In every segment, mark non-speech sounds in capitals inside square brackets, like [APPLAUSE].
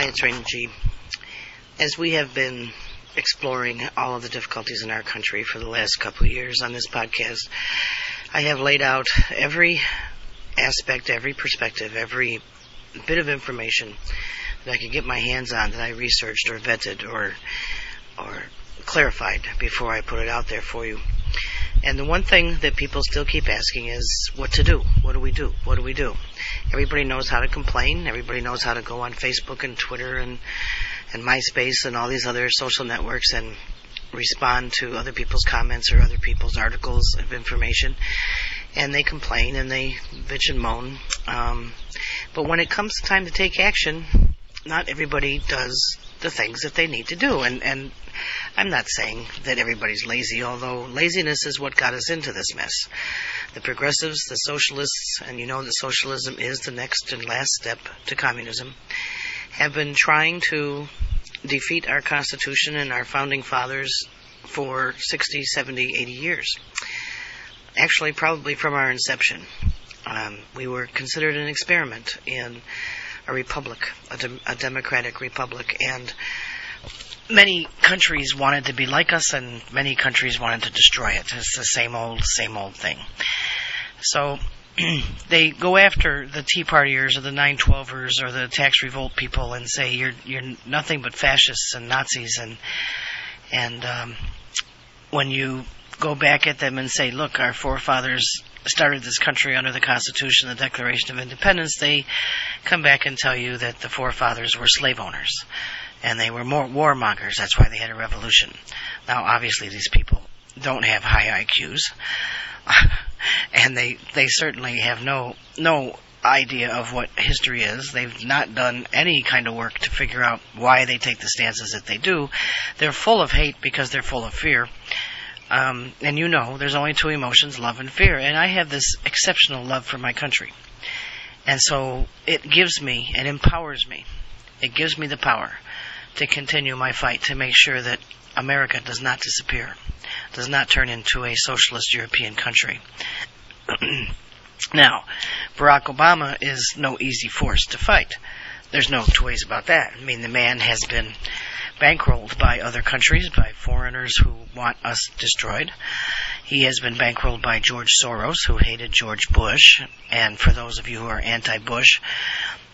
It's G. As we have been exploring all of the difficulties in our country for the last couple of years on this podcast, I have laid out every aspect, every perspective, every bit of information that I could get my hands on that I researched or vetted or or clarified before I put it out there for you. And the one thing that people still keep asking is what to do. What do we do? What do we do? Everybody knows how to complain. Everybody knows how to go on Facebook and Twitter and and MySpace and all these other social networks and respond to other people's comments or other people's articles of information. And they complain and they bitch and moan. Um, but when it comes time to take action, not everybody does the things that they need to do. And, and I'm not saying that everybody's lazy, although laziness is what got us into this mess. The progressives, the socialists, and you know that socialism is the next and last step to communism, have been trying to defeat our Constitution and our founding fathers for 60, 70, 80 years. Actually, probably from our inception. Um, we were considered an experiment in a republic, a, de- a democratic republic, and many countries wanted to be like us, and many countries wanted to destroy it. It's the same old, same old thing. So [CLEARS THROAT] they go after the Tea Partiers or the 912ers or the tax revolt people and say you're you're nothing but fascists and Nazis and and um, when you go back at them and say, look, our forefathers started this country under the Constitution, the Declaration of Independence, they come back and tell you that the forefathers were slave owners and they were more warmongers. That's why they had a revolution. Now, obviously, these people don't have high IQs, [LAUGHS] and they they certainly have no no idea of what history is. They've not done any kind of work to figure out why they take the stances that they do. They're full of hate because they're full of fear. Um, and you know, there's only two emotions, love and fear. And I have this exceptional love for my country. And so it gives me, it empowers me. It gives me the power to continue my fight to make sure that America does not disappear, does not turn into a socialist European country. [CLEARS THROAT] now, Barack Obama is no easy force to fight. There's no two ways about that. I mean, the man has been bankrolled by other countries, by foreigners who want us destroyed. He has been bankrolled by George Soros, who hated George Bush. And for those of you who are anti-Bush,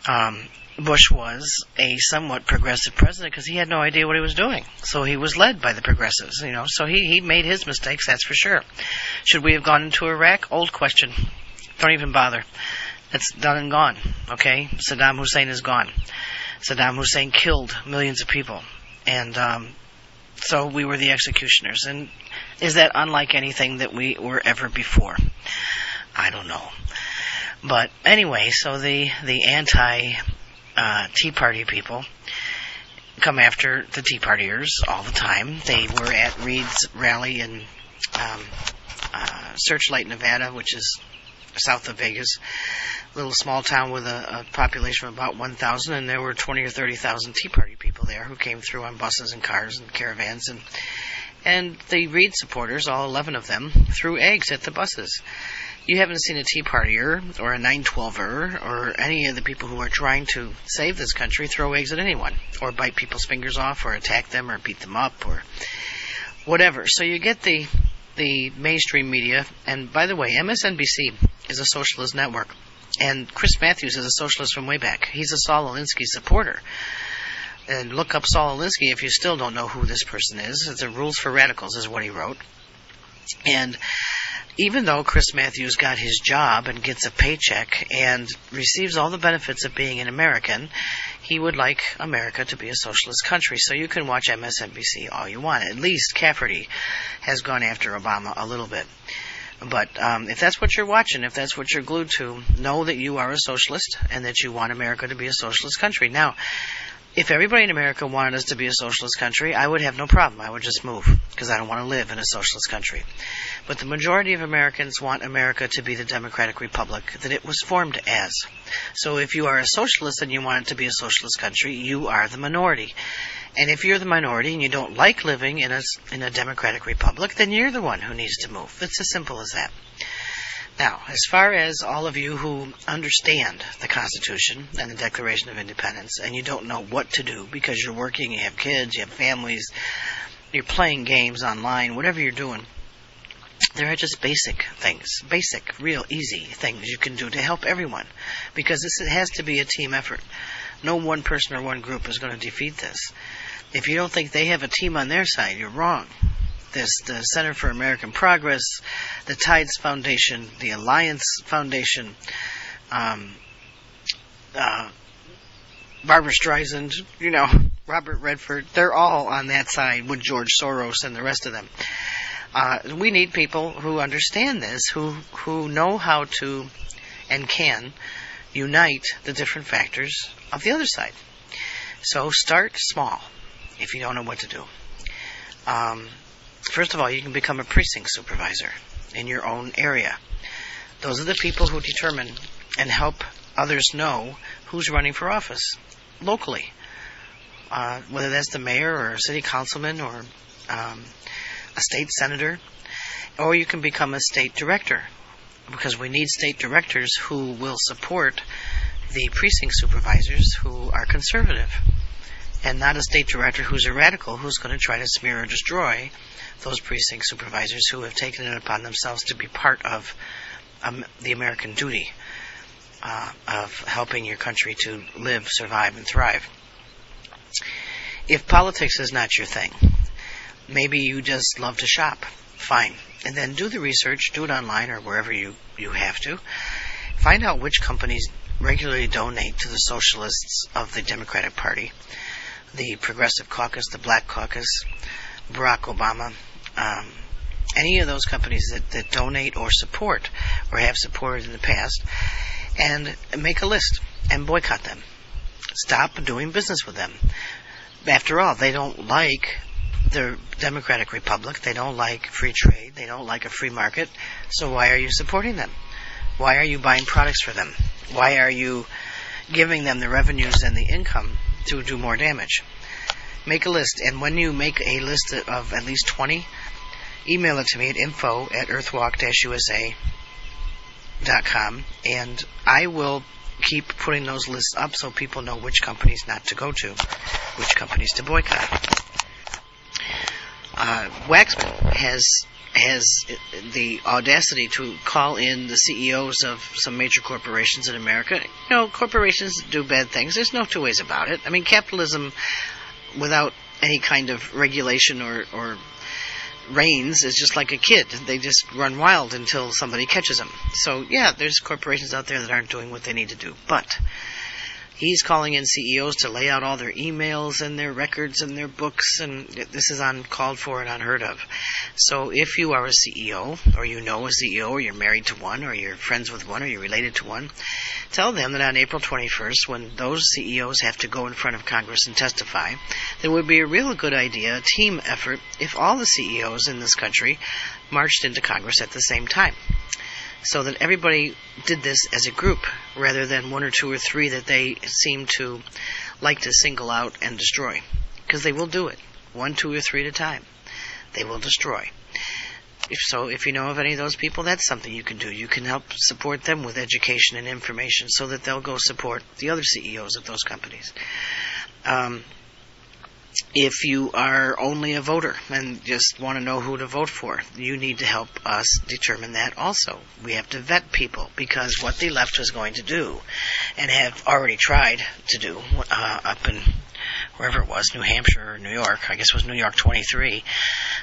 um, Bush was a somewhat progressive president because he had no idea what he was doing. So he was led by the progressives, you know. So he, he made his mistakes, that's for sure. Should we have gone into Iraq? Old question. Don't even bother. It's done and gone, okay? Saddam Hussein is gone. Saddam Hussein killed millions of people. And um, so we were the executioners. And is that unlike anything that we were ever before? I don't know. But anyway, so the the anti uh, Tea Party people come after the Tea Partiers all the time. They were at Reid's rally in um, uh, Searchlight, Nevada, which is south of Vegas, little small town with a, a population of about 1,000, and there were 20 or 30,000 Tea Party people there who came through on buses and cars and caravans, and and the Reid supporters, all 11 of them, threw eggs at the buses you haven't seen a Tea Partier or a 912er or any of the people who are trying to save this country throw eggs at anyone or bite people's fingers off or attack them or beat them up or whatever. So you get the the mainstream media, and by the way, MSNBC is a socialist network, and Chris Matthews is a socialist from way back. He's a Saul Alinsky supporter. And look up Saul Alinsky if you still don't know who this person is. It's a Rules for Radicals is what he wrote. And even though Chris Matthews got his job and gets a paycheck and receives all the benefits of being an American, he would like America to be a socialist country. So you can watch MSNBC all you want. At least Cafferty has gone after Obama a little bit. But um, if that's what you're watching, if that's what you're glued to, know that you are a socialist and that you want America to be a socialist country. Now, if everybody in America wanted us to be a socialist country, I would have no problem. I would just move because I don't want to live in a socialist country. But the majority of Americans want America to be the democratic republic that it was formed as. So if you are a socialist and you want it to be a socialist country, you are the minority. And if you're the minority and you don't like living in a, in a democratic republic, then you're the one who needs to move. It's as simple as that. Now, as far as all of you who understand the Constitution and the Declaration of Independence, and you don't know what to do because you're working, you have kids, you have families, you're playing games online, whatever you're doing, there are just basic things, basic, real easy things you can do to help everyone. Because this has to be a team effort. No one person or one group is going to defeat this. If you don't think they have a team on their side, you're wrong. There's the Center for American Progress, the Tides Foundation, the Alliance Foundation, um, uh, Barbara Streisand, you know, [LAUGHS] Robert Redford, they're all on that side with George Soros and the rest of them. Uh, we need people who understand this, who who know how to and can unite the different factors of the other side. So start small if you don't know what to do. Um, first of all, you can become a precinct supervisor in your own area. Those are the people who determine and help others know who's running for office locally, uh, whether that's the mayor or city councilman or um, a state senator, or you can become a state director because we need state directors who will support the precinct supervisors who are conservative and not a state director who's a radical who's going to try to smear or destroy those precinct supervisors who have taken it upon themselves to be part of um, the American duty uh, of helping your country to live, survive, and thrive. If politics is not your thing, maybe you just love to shop. Fine. And then do the research, do it online or wherever you, you have to. Find out which companies regularly donate to the socialists of the Democratic Party, the Progressive Caucus, the Black Caucus, Barack Obama, um, any of those companies that, that donate or support or have supported in the past, and make a list and boycott them. Stop doing business with them. After all, they don't like the Democratic Republic. They don't like free trade. They don't like a free market. So why are you supporting them? Why are you buying products for them? Why are you giving them the revenues and the income to do more damage? Make a list, and when you make a list of at least 20, email it to me at info at earthwalk-usa.com, and I will keep putting those lists up so people know which companies not to go to, which companies to boycott uh, Waxman has has the audacity to call in the CEOs of some major corporations in America. You know, corporations do bad things. There's no two ways about it. I mean, capitalism without any kind of regulation or, or reins is just like a kid. They just run wild until somebody catches them. So, yeah, there's corporations out there that aren't doing what they need to do. But He's calling in CEOs to lay out all their emails and their records and their books, and this is uncalled for and unheard of. So if you are a CEO, or you know a CEO, or you're married to one, or you're friends with one, or you're related to one, tell them that on April 21st, when those CEOs have to go in front of Congress and testify, there would be a real good idea, a team effort, if all the CEOs in this country marched into Congress at the same time so that everybody did this as a group rather than one or two or three that they seem to like to single out and destroy. Because they will do it, one, two, or three at a time. They will destroy. If so, if you know of any of those people, that's something you can do. You can help support them with education and information so that they'll go support the other CEOs of those companies. Um, if you are only a voter and just want to know who to vote for, you need to help us determine that also. We have to vet people because what the left was going to do and have already tried to do uh, up in wherever it was, New Hampshire or New York, I guess it was New York 23,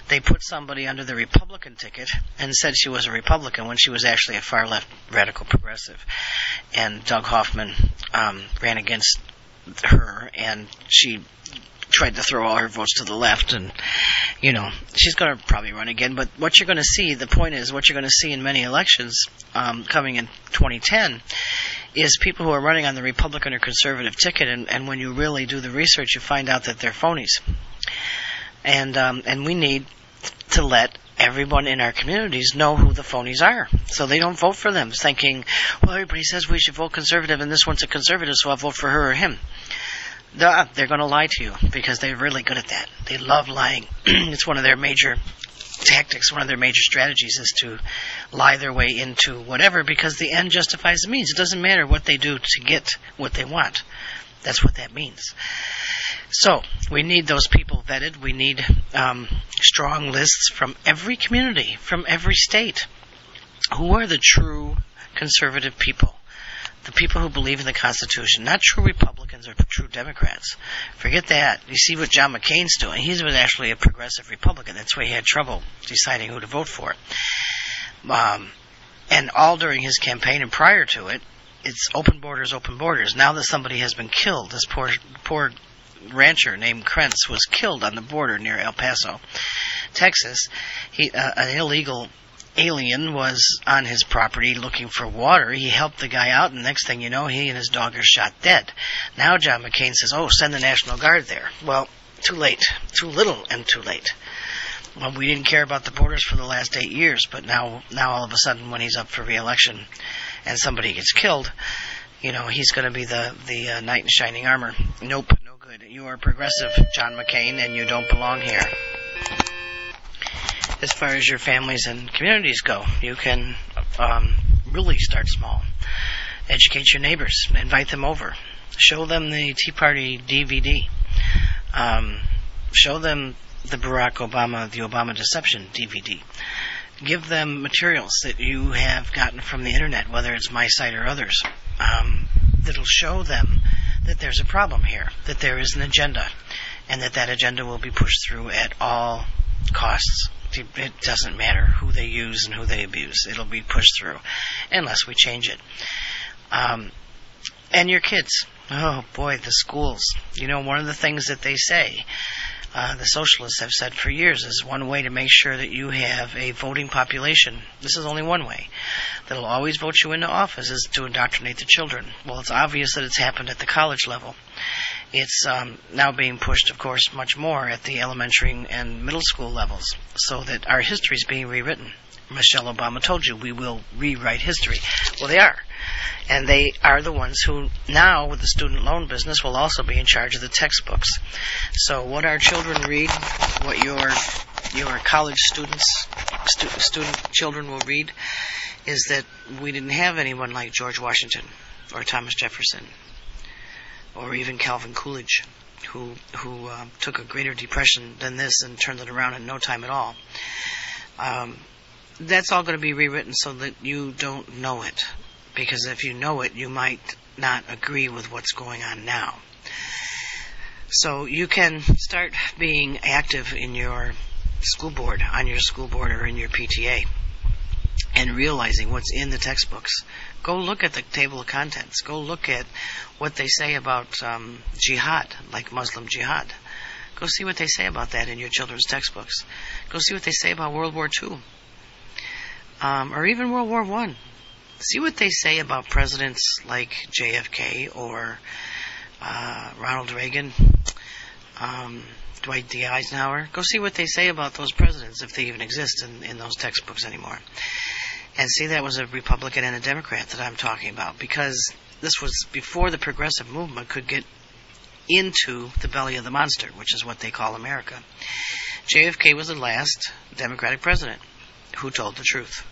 they put somebody under the Republican ticket and said she was a Republican when she was actually a far left radical progressive. And Doug Hoffman um, ran against her and she tried to throw all her votes to the left, and you know she's going to probably run again. But what you're going to see, the point is, what you're going to see in many elections um, coming in 2010 is people who are running on the Republican or conservative ticket, and, and when you really do the research, you find out that they're phonies. And um, and we need to let everyone in our communities know who the phonies are. So they don't vote for them, thinking, well, everybody says we should vote conservative, and this one's a conservative, so I'll vote for her or him they're going to lie to you because they're really good at that. They love lying. [CLEARS THROAT] it's one of their major tactics, one of their major strategies is to lie their way into whatever because the end justifies the means. It doesn't matter what they do to get what they want. That's what that means. So we need those people vetted. We need um, strong lists from every community, from every state. Who are the true conservative people? The people who believe in the Constitution, not true Republicans or true Democrats. Forget that. You see what John McCain's doing. He's been actually a progressive Republican. That's why he had trouble deciding who to vote for. Um, and all during his campaign and prior to it, it's open borders, open borders. Now that somebody has been killed, this poor poor rancher named Krentz was killed on the border near El Paso, Texas. He uh, an illegal alien was on his property looking for water. He helped the guy out, and next thing you know, he and his dog are shot dead. Now John McCain says, "Oh, send the National Guard there." Well, too late, too little, and too late. Well, we didn't care about the borders for the last eight years, but now, now all of a sudden, when he's up for re-election, and somebody gets killed, you know, he's going to be the the uh, knight in shining armor. Nope, no good. You are progressive, John McCain, and you don't belong here. As far as your families and communities go, you can um, really start small. Educate your neighbors. Invite them over. Show them the Tea Party DVD. Um, show them the Barack Obama, the Obama Deception DVD give them materials that you have gotten from the internet, whether it's my site or others, um, that'll show them that there's a problem here, that there is an agenda, and that that agenda will be pushed through at all costs. It doesn't matter who they use and who they abuse. It'll be pushed through unless we change it. Um, and your kids. Oh boy, the schools. You know, one of the things that they say uh, the socialists have said for years is one way to make sure that you have a voting population. This is only one way that'll always vote you into office is to indoctrinate the children. Well, it's obvious that it's happened at the college level. It's um, now being pushed, of course, much more at the elementary and middle school levels, so that our history is being rewritten. Michelle Obama told you we will rewrite history. Well, they are. And they are the ones who now, with the student loan business, will also be in charge of the textbooks. So, what our children read, what your your college students, stu- student children will read, is that we didn't have anyone like George Washington or Thomas Jefferson or even Calvin Coolidge, who who uh, took a greater depression than this and turned it around in no time at all. Um, that's all going to be rewritten so that you don't know it. Because if you know it, you might not agree with what's going on now. So you can start being active in your school board, on your school board or in your PTA, and realizing what's in the textbooks. Go look at the table of contents. Go look at what they say about um, jihad, like Muslim jihad. Go see what they say about that in your children's textbooks. Go see what they say about World War II um, or even World War One. See what they say about presidents like JFK or uh, Ronald Reagan, um, Dwight D. Eisenhower. Go see what they say about those presidents if they even exist in, in those textbooks anymore. And see that was a Republican and a Democrat that I'm talking about because this was before the progressive movement could get into the belly of the monster, which is what they call America. JFK was the last Democratic president who told the truth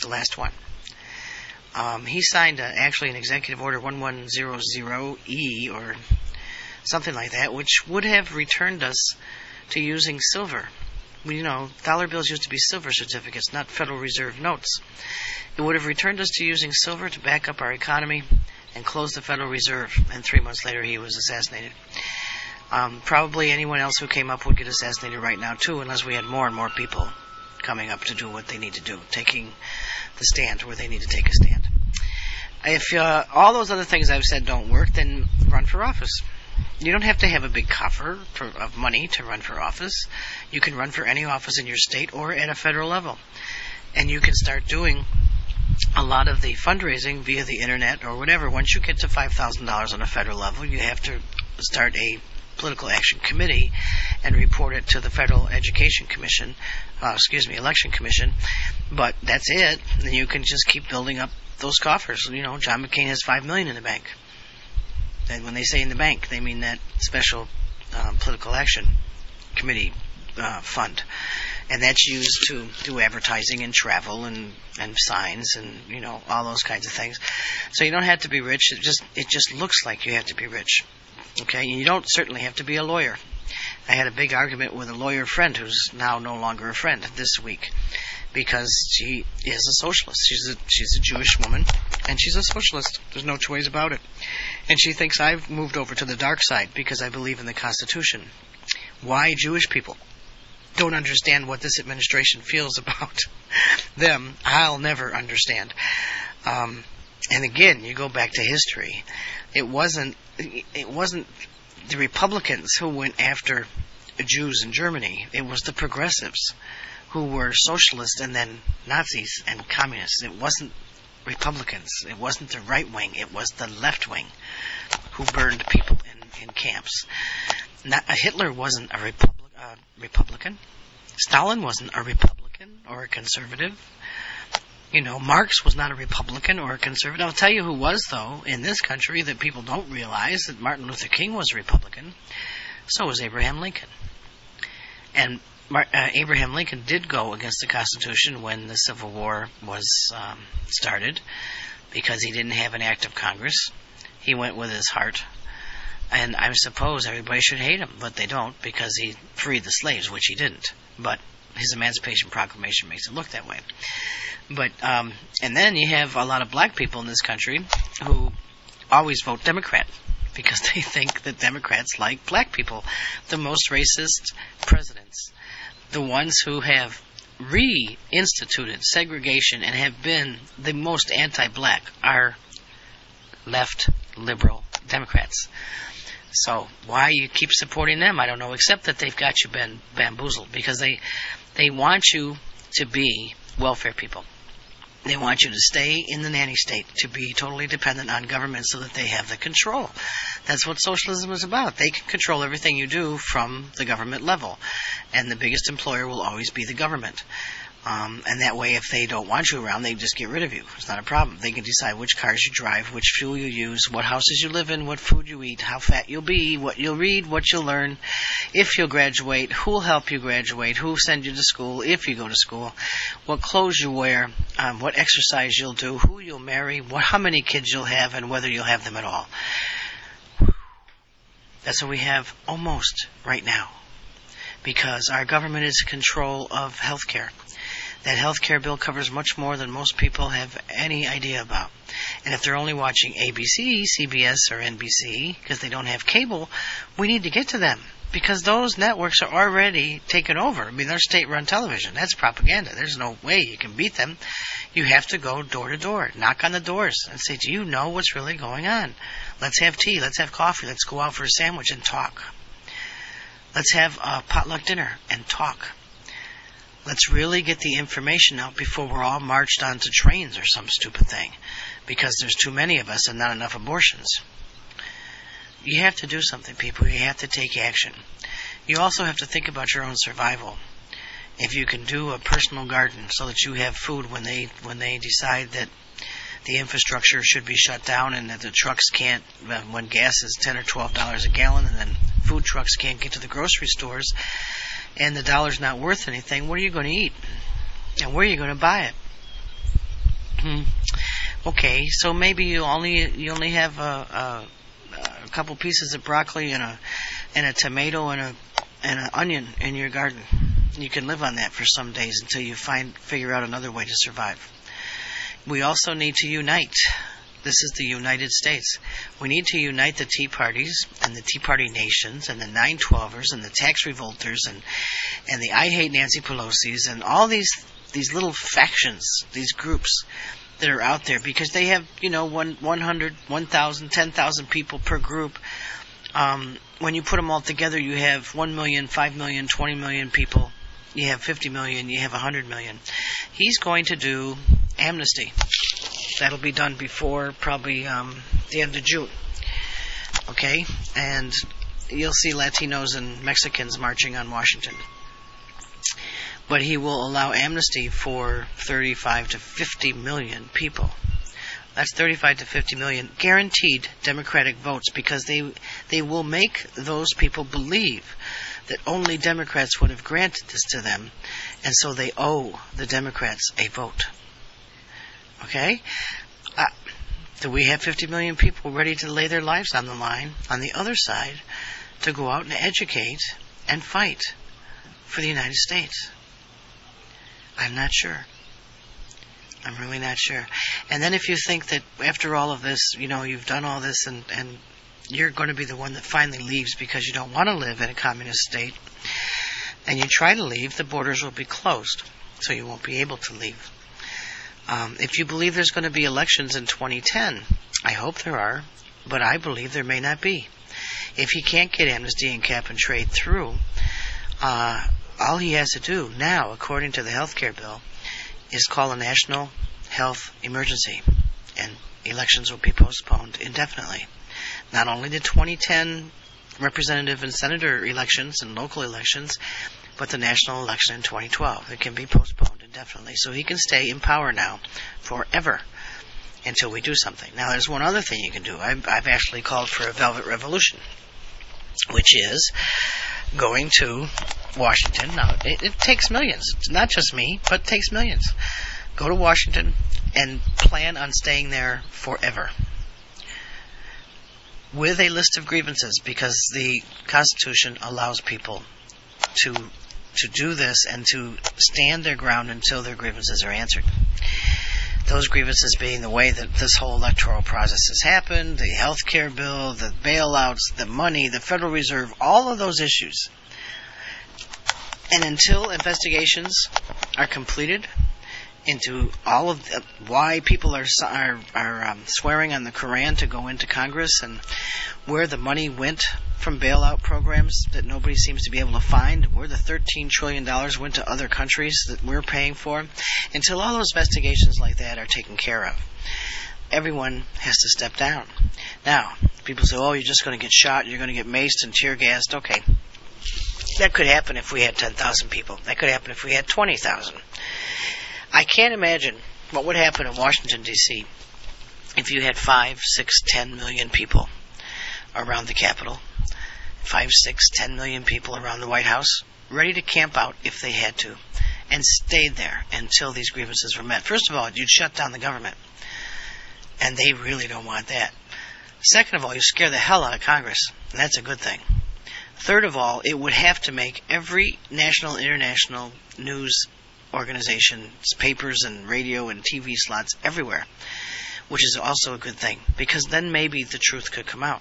the last one. Um, he signed a, actually an executive order 1100E or something like that, which would have returned us to using silver. You know, dollar bills used to be silver certificates, not Federal Reserve notes. It would have returned us to using silver to back up our economy and close the Federal Reserve. And three months later, he was assassinated. Um, probably anyone else who came up would get assassinated right now too, unless we had more and more people coming up to do what they need to do, taking the stand where they need to take a stand. If uh, all those other things I've said don't work, then run for office. You don't have to have a big coffer for, of money to run for office. You can run for any office in your state or at a federal level. And you can start doing a lot of the fundraising via the internet or whatever. Once you get to $5,000 on a federal level, you have to start a political action committee and report it to the Federal Education Commission, uh, excuse me, Election Commission. But that's it. Then you can just keep building up those coffers. You know, John McCain has five million in the bank. And when they say in the bank, they mean that special um, political action committee uh, fund. and that's used to do advertising and travel and and signs and you know all those kinds of things. So you don't have to be rich. It just it just looks like you have to be rich. Okay, and you don't certainly have to be a lawyer. I had a big argument with a lawyer friend who's now no longer a friend this week because she is a socialist. She's a she's a Jewish woman and she's a socialist. There's no two ways about it. And she thinks I've moved over to the dark side because I believe in the Constitution. Why Jewish people don't understand what this administration feels about [LAUGHS] them, I'll never understand. Um, and again, you go back to history. It wasn't it wasn't the Republicans who went after Jews in Germany. It was the progressives who were socialists and then Nazis and communists. It wasn't Republicans. It wasn't the right wing. It was the left wing who burned people in, in camps. Not, Hitler wasn't a uh, Republican. Stalin wasn't a Republican or a conservative. You know, Marx was not a Republican or a conservative. I'll tell you who was, though, in this country that people don't realize that Martin Luther King was a Republican. So was Abraham Lincoln. And Mar- uh, Abraham Lincoln did go against the Constitution when the Civil War was um, started because he didn't have an act of Congress. He went with his heart. And I suppose everybody should hate him, but they don't because he freed the slaves, which he didn't. But his Emancipation Proclamation makes it look that way. But um, and then you have a lot of black people in this country who always vote Democrat because [LAUGHS] they think that Democrats like black people. The most racist presidents, the ones who have reinstituted segregation and have been the most anti-black, are left liberal Democrats. So why you keep supporting them, I don't know, except that they've got you bamboozled because they they want you to be welfare people. They want you to stay in the nanny state, to be totally dependent on government so that they have the control. That's what socialism is about. They can control everything you do from the government level. And the biggest employer will always be the government. Um, and that way, if they don't want you around, they just get rid of you. It's not a problem. They can decide which cars you drive, which fuel you use, what houses you live in, what food you eat, how fat you'll be, what you'll read, what you'll learn, if you'll graduate, who'll help you graduate, who'll send you to school if you go to school, what clothes you wear, um, what exercise you'll do, who you'll marry, what, how many kids you'll have, and whether you'll have them at all. That's what we have almost right now because our government is in control of healthcare that health care bill covers much more than most people have any idea about. And if they're only watching ABC, CBS, or NBC because they don't have cable, we need to get to them because those networks are already taken over. I mean, they're state run television. That's propaganda. There's no way you can beat them. You have to go door to door, knock on the doors, and say, Do you know what's really going on? Let's have tea, let's have coffee, let's go out for a sandwich and talk. Let's have a potluck dinner and talk. Let's really get the information out before we're all marched onto trains or some stupid thing because there's too many of us and not enough abortions. You have to do something, people. You have to take action. You also have to think about your own survival. If you can do a personal garden so that you have food when they when they decide that the infrastructure should be shut down and that the trucks can't when gas is 10 or 12 dollars a gallon and then food trucks can't get to the grocery stores and the dollar's not worth anything, what are you going to eat? And where are you going to buy it? Hmm. Okay, so maybe you only you only have a, a, a couple pieces of broccoli and a and a tomato and a and an onion in your garden. You can live on that for some days until you find figure out another way to survive. We also need to unite. This is the United States. We need to unite the Tea Parties and the Tea Party nations and the 912ers and the tax revolters and, and the I Hate Nancy Pelosi's and all these, these little factions, these groups that are out there because they have, you know, one, 100, 1,000, 10,000 people per group. Um, when you put them all together, you have 1 million, 5 million, 20 million people. You have 50 million, you have 100 million. He's going to do amnesty. That'll be done before probably um, the end of June. Okay? And you'll see Latinos and Mexicans marching on Washington. But he will allow amnesty for 35 to 50 million people. That's 35 to 50 million guaranteed Democratic votes because they they will make those people believe that only Democrats would have granted this to them, And so they owe the Democrats a vote. Okay? Uh, do we have 50 million people ready to lay their lives on the line on the other side to go out and educate and fight for the United States? I'm not sure. I'm really not sure. And then if you think that after all of this, you know, you've done all this and, and you're going to be the one that finally leaves because you don't want to live in a communist state, and you try to leave, the borders will be closed, so you won't be able to leave. Um, if you believe there's going to be elections in 2010, I hope there are, but I believe there may not be. If he can't get amnesty and cap and trade through, uh, all he has to do now, according to the health care bill, is call a national health emergency, and elections will be postponed indefinitely. Not only the 2010 representative and senator elections and local elections, but the national election in 2012. It can be postponed indefinitely. So he can stay in power now forever until we do something. Now, there's one other thing you can do. I've, I've actually called for a velvet revolution, which is going to Washington. Now, it, it takes millions. It's not just me, but it takes millions. Go to Washington and plan on staying there forever with a list of grievances because the Constitution allows people to to do this and to stand their ground until their grievances are answered. Those grievances being the way that this whole electoral process has happened, the health care bill, the bailouts, the money, the Federal Reserve, all of those issues. And until investigations are completed into all of the, why people are are, are um, swearing on the Koran to go into Congress and where the money went from bailout programs that nobody seems to be able to find, where the 13 trillion dollars went to other countries that we're paying for, until all those investigations like that are taken care of. Everyone has to step down. Now, people say, "Oh, you're just going to get shot, you're going to get maced and tear gassed." Okay, that could happen if we had 10,000 people. That could happen if we had 20,000. I can't imagine what would happen in Washington, D.C. if you had five, six, ten million people around the Capitol, five, six, ten million people around the White House, ready to camp out if they had to, and stayed there until these grievances were met. First of all, you'd shut down the government, and they really don't want that. Second of all, you scare the hell out of Congress, and that's a good thing. Third of all, it would have to make every national, international news organizations, papers and radio and TV slots everywhere, which is also a good thing because then maybe the truth could come out.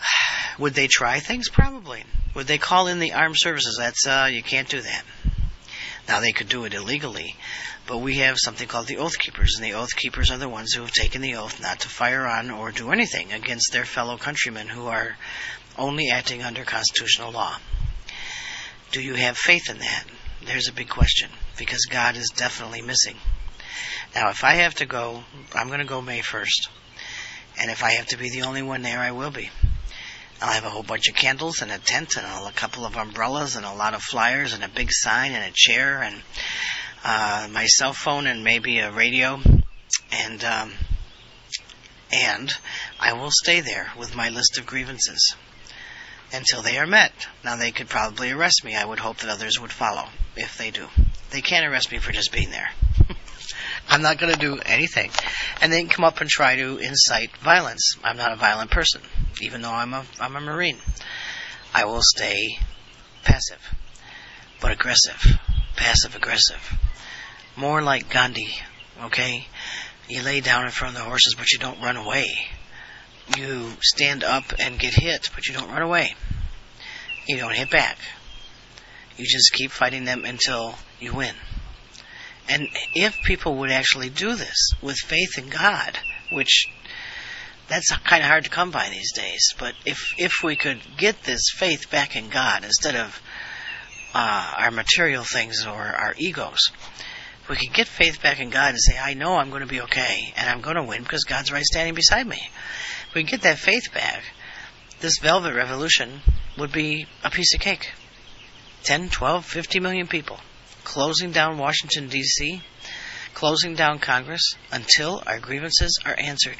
[SIGHS] Would they try things? Probably. Would they call in the armed services? That's uh, you can't do that. Now they could do it illegally, but we have something called the Oath Keepers, and the Oath Keepers are the ones who have taken the oath not to fire on or do anything against their fellow countrymen who are only acting under constitutional law. Do you have faith in that? There's a big question because God is definitely missing. Now, if I have to go, I'm going to go May 1st. And if I have to be the only one there, I will be. I'll have a whole bunch of candles and a tent and a couple of umbrellas and a lot of flyers and a big sign and a chair and uh, my cell phone and maybe a radio. And um, and I will stay there with my list of grievances until they are met. Now, they could probably arrest me. I would hope that others would follow if they do. They can't arrest me for just being there. [LAUGHS] I'm not going to do anything. And then come up and try to incite violence. I'm not a violent person, even though I'm a, I'm a Marine. I will stay passive, but aggressive. Passive aggressive. More like Gandhi, okay? You lay down in front of the horses, but you don't run away you stand up and get hit, but you don't run away. You don't hit back. You just keep fighting them until you win. And if people would actually do this with faith in God, which that's kind of hard to come by these days, but if if we could get this faith back in God instead of uh, our material things or our egos, if we could get faith back in God and say, I know I'm going to be okay and I'm going to win because God's right standing beside me. If we get that faith back, this velvet revolution would be a piece of cake. 10, 12, 50 million people closing down Washington, D.C., closing down Congress until our grievances are answered.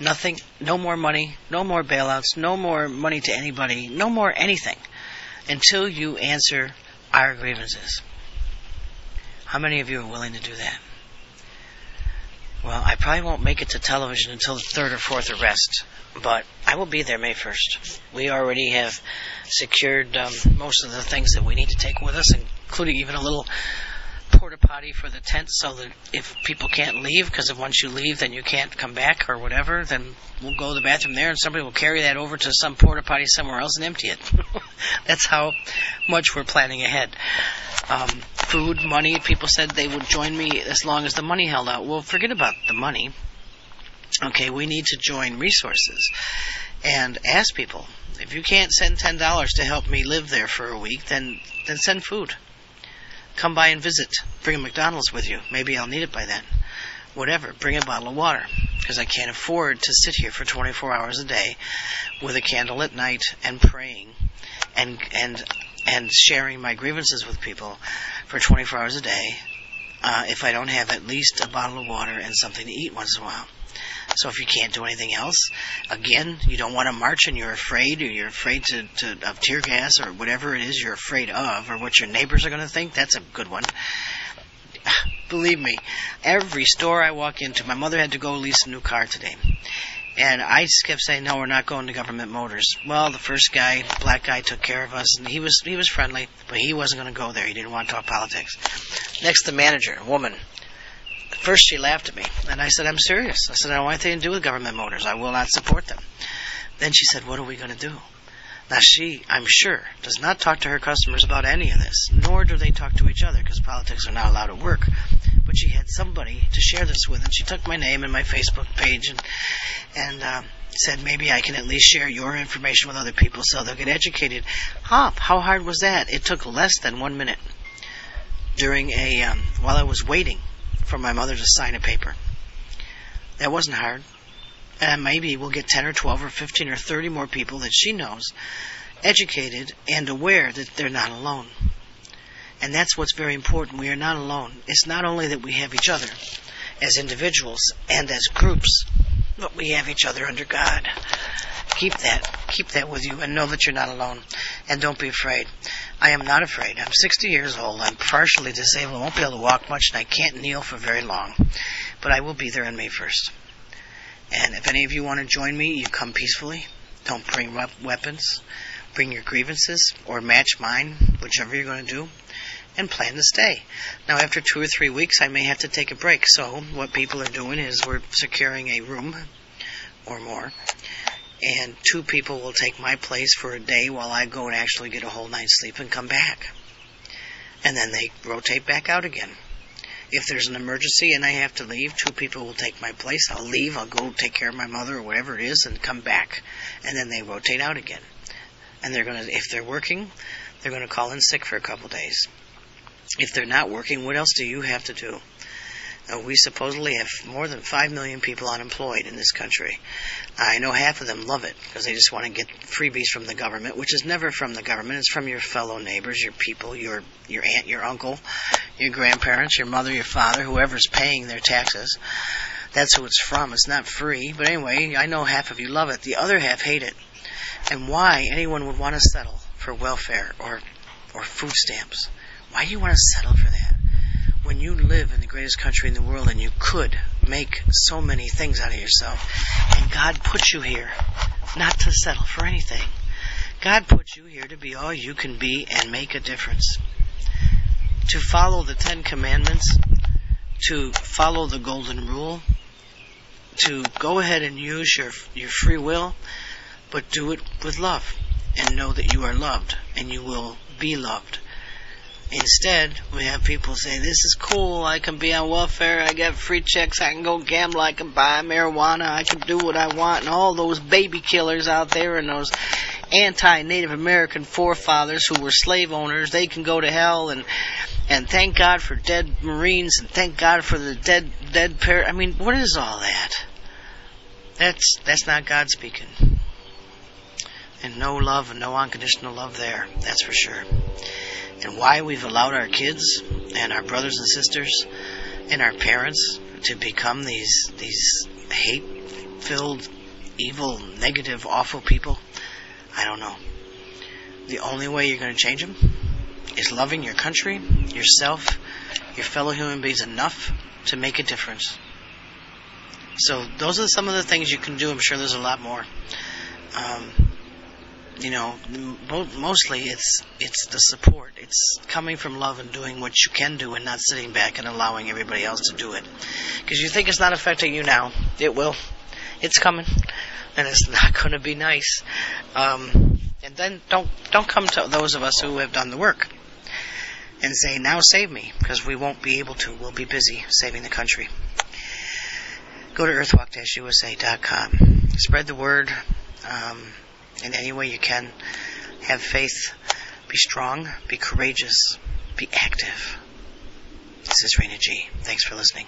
Nothing, no more money, no more bailouts, no more money to anybody, no more anything until you answer our grievances. How many of you are willing to do that? Well, I probably won't make it to television until the third or fourth arrest, but I will be there May 1st. We already have secured um, most of the things that we need to take with us, including even a little porta potty for the tent so that if people can't leave, because once you leave, then you can't come back or whatever, then we'll go to the bathroom there and somebody will carry that over to some porta potty somewhere else and empty it. [LAUGHS] [LAUGHS] That's how much we're planning ahead. Um, food, money, people said they would join me as long as the money held out. Well, forget about the money. Okay, we need to join resources and ask people. If you can't send ten dollars to help me live there for a week, then then send food. Come by and visit. Bring a McDonald's with you. Maybe I'll need it by then. Whatever. Bring a bottle of water. Because I can't afford to sit here for 24 hours a day with a candle at night and praying and, and, and sharing my grievances with people for 24 hours a day uh, if I don't have at least a bottle of water and something to eat once in a while. So if you can't do anything else, again, you don't want to march and you're afraid, or you're afraid to, to of tear gas or whatever it is you're afraid of, or what your neighbors are going to think. That's a good one. [SIGHS] Believe me, every store I walk into, my mother had to go lease a new car today. And I just kept saying, no, we're not going to government motors. Well, the first guy, black guy, took care of us, and he was he was friendly, but he wasn't going to go there. He didn't want to talk politics. Next, the manager, a woman, first she laughed at me, and I said, I'm serious. I said, I don't want anything to do with government motors. I will not support them. Then she said, What are we going to do? Now, she, I'm sure, does not talk to her customers about any of this, nor do they talk to each other because politics are not allowed at work. But she had somebody to share this with, and she took my name and my Facebook page and, and um, said, Maybe I can at least share your information with other people so they'll get educated. Hop, how hard was that? It took less than one minute during a, um, while I was waiting for my mother to sign a paper. That wasn't hard. And maybe we'll get 10 or 12 or 15 or 30 more people that she knows educated and aware that they're not alone. And that's what's very important. We are not alone. It's not only that we have each other as individuals and as groups, but we have each other under God. Keep that. Keep that with you and know that you're not alone. And don't be afraid. I am not afraid. I'm 60 years old. I'm partially disabled. I won't be able to walk much and I can't kneel for very long. But I will be there on May 1st. And if any of you want to join me, you come peacefully. Don't bring weapons. Bring your grievances or match mine, whichever you're going to do, and plan to stay. Now, after two or three weeks, I may have to take a break. So, what people are doing is we're securing a room or more and two people will take my place for a day while I go and actually get a whole night's sleep and come back. And then they rotate back out again. If there's an emergency and I have to leave, two people will take my place. I'll leave, I'll go take care of my mother or whatever it is and come back. And then they rotate out again. And they're gonna, if they're working, they're gonna call in sick for a couple days. If they're not working, what else do you have to do? Uh, we supposedly have more than 5 million people unemployed in this country. I know half of them love it because they just want to get freebies from the government, which is never from the government. It's from your fellow neighbors, your people, your, your aunt, your uncle, your grandparents, your mother, your father, whoever's paying their taxes. That's who it's from. It's not free. But anyway, I know half of you love it. The other half hate it. And why anyone would want to settle for welfare or, or food stamps. Why do you want to settle for that? When you live in the greatest country in the world and you could make so many things out of yourself, and God put you here not to settle for anything. God put you here to be all you can be and make a difference. To follow the Ten Commandments, to follow the Golden Rule, to go ahead and use your, your free will, but do it with love and know that you are loved and you will be loved Instead, we have people say, this is cool, I can be on welfare, I get free checks, I can go gamble, I can buy marijuana, I can do what I want, and all those baby killers out there and those anti-Native American forefathers who were slave owners, they can go to hell and and thank God for dead Marines and thank God for the dead dead pair. I mean, what is all that? That's that's not God speaking. And no love and no unconditional love there. That's for sure and why we've allowed our kids and our brothers and sisters and our parents to become these these hate filled evil negative awful people i don't know the only way you're going to change them Is loving your country, yourself, your fellow human beings enough to make a difference? So those are some of the things you can do. I'm sure there's a lot more. Um, you know, mostly it's it's the support. It's coming from love and doing what you can do, and not sitting back and allowing everybody else to do it. Because you think it's not affecting you now, it will. It's coming, and it's [LAUGHS] not going to be nice. Um, and then don't don't come to those of us who have done the work and say, "Now save me," because we won't be able to. We'll be busy saving the country. Go to earthwalk-usa.com. Spread the word. Um, in any way you can. Have faith. Be strong. Be courageous. Be active. This is Raina G. Thanks for listening.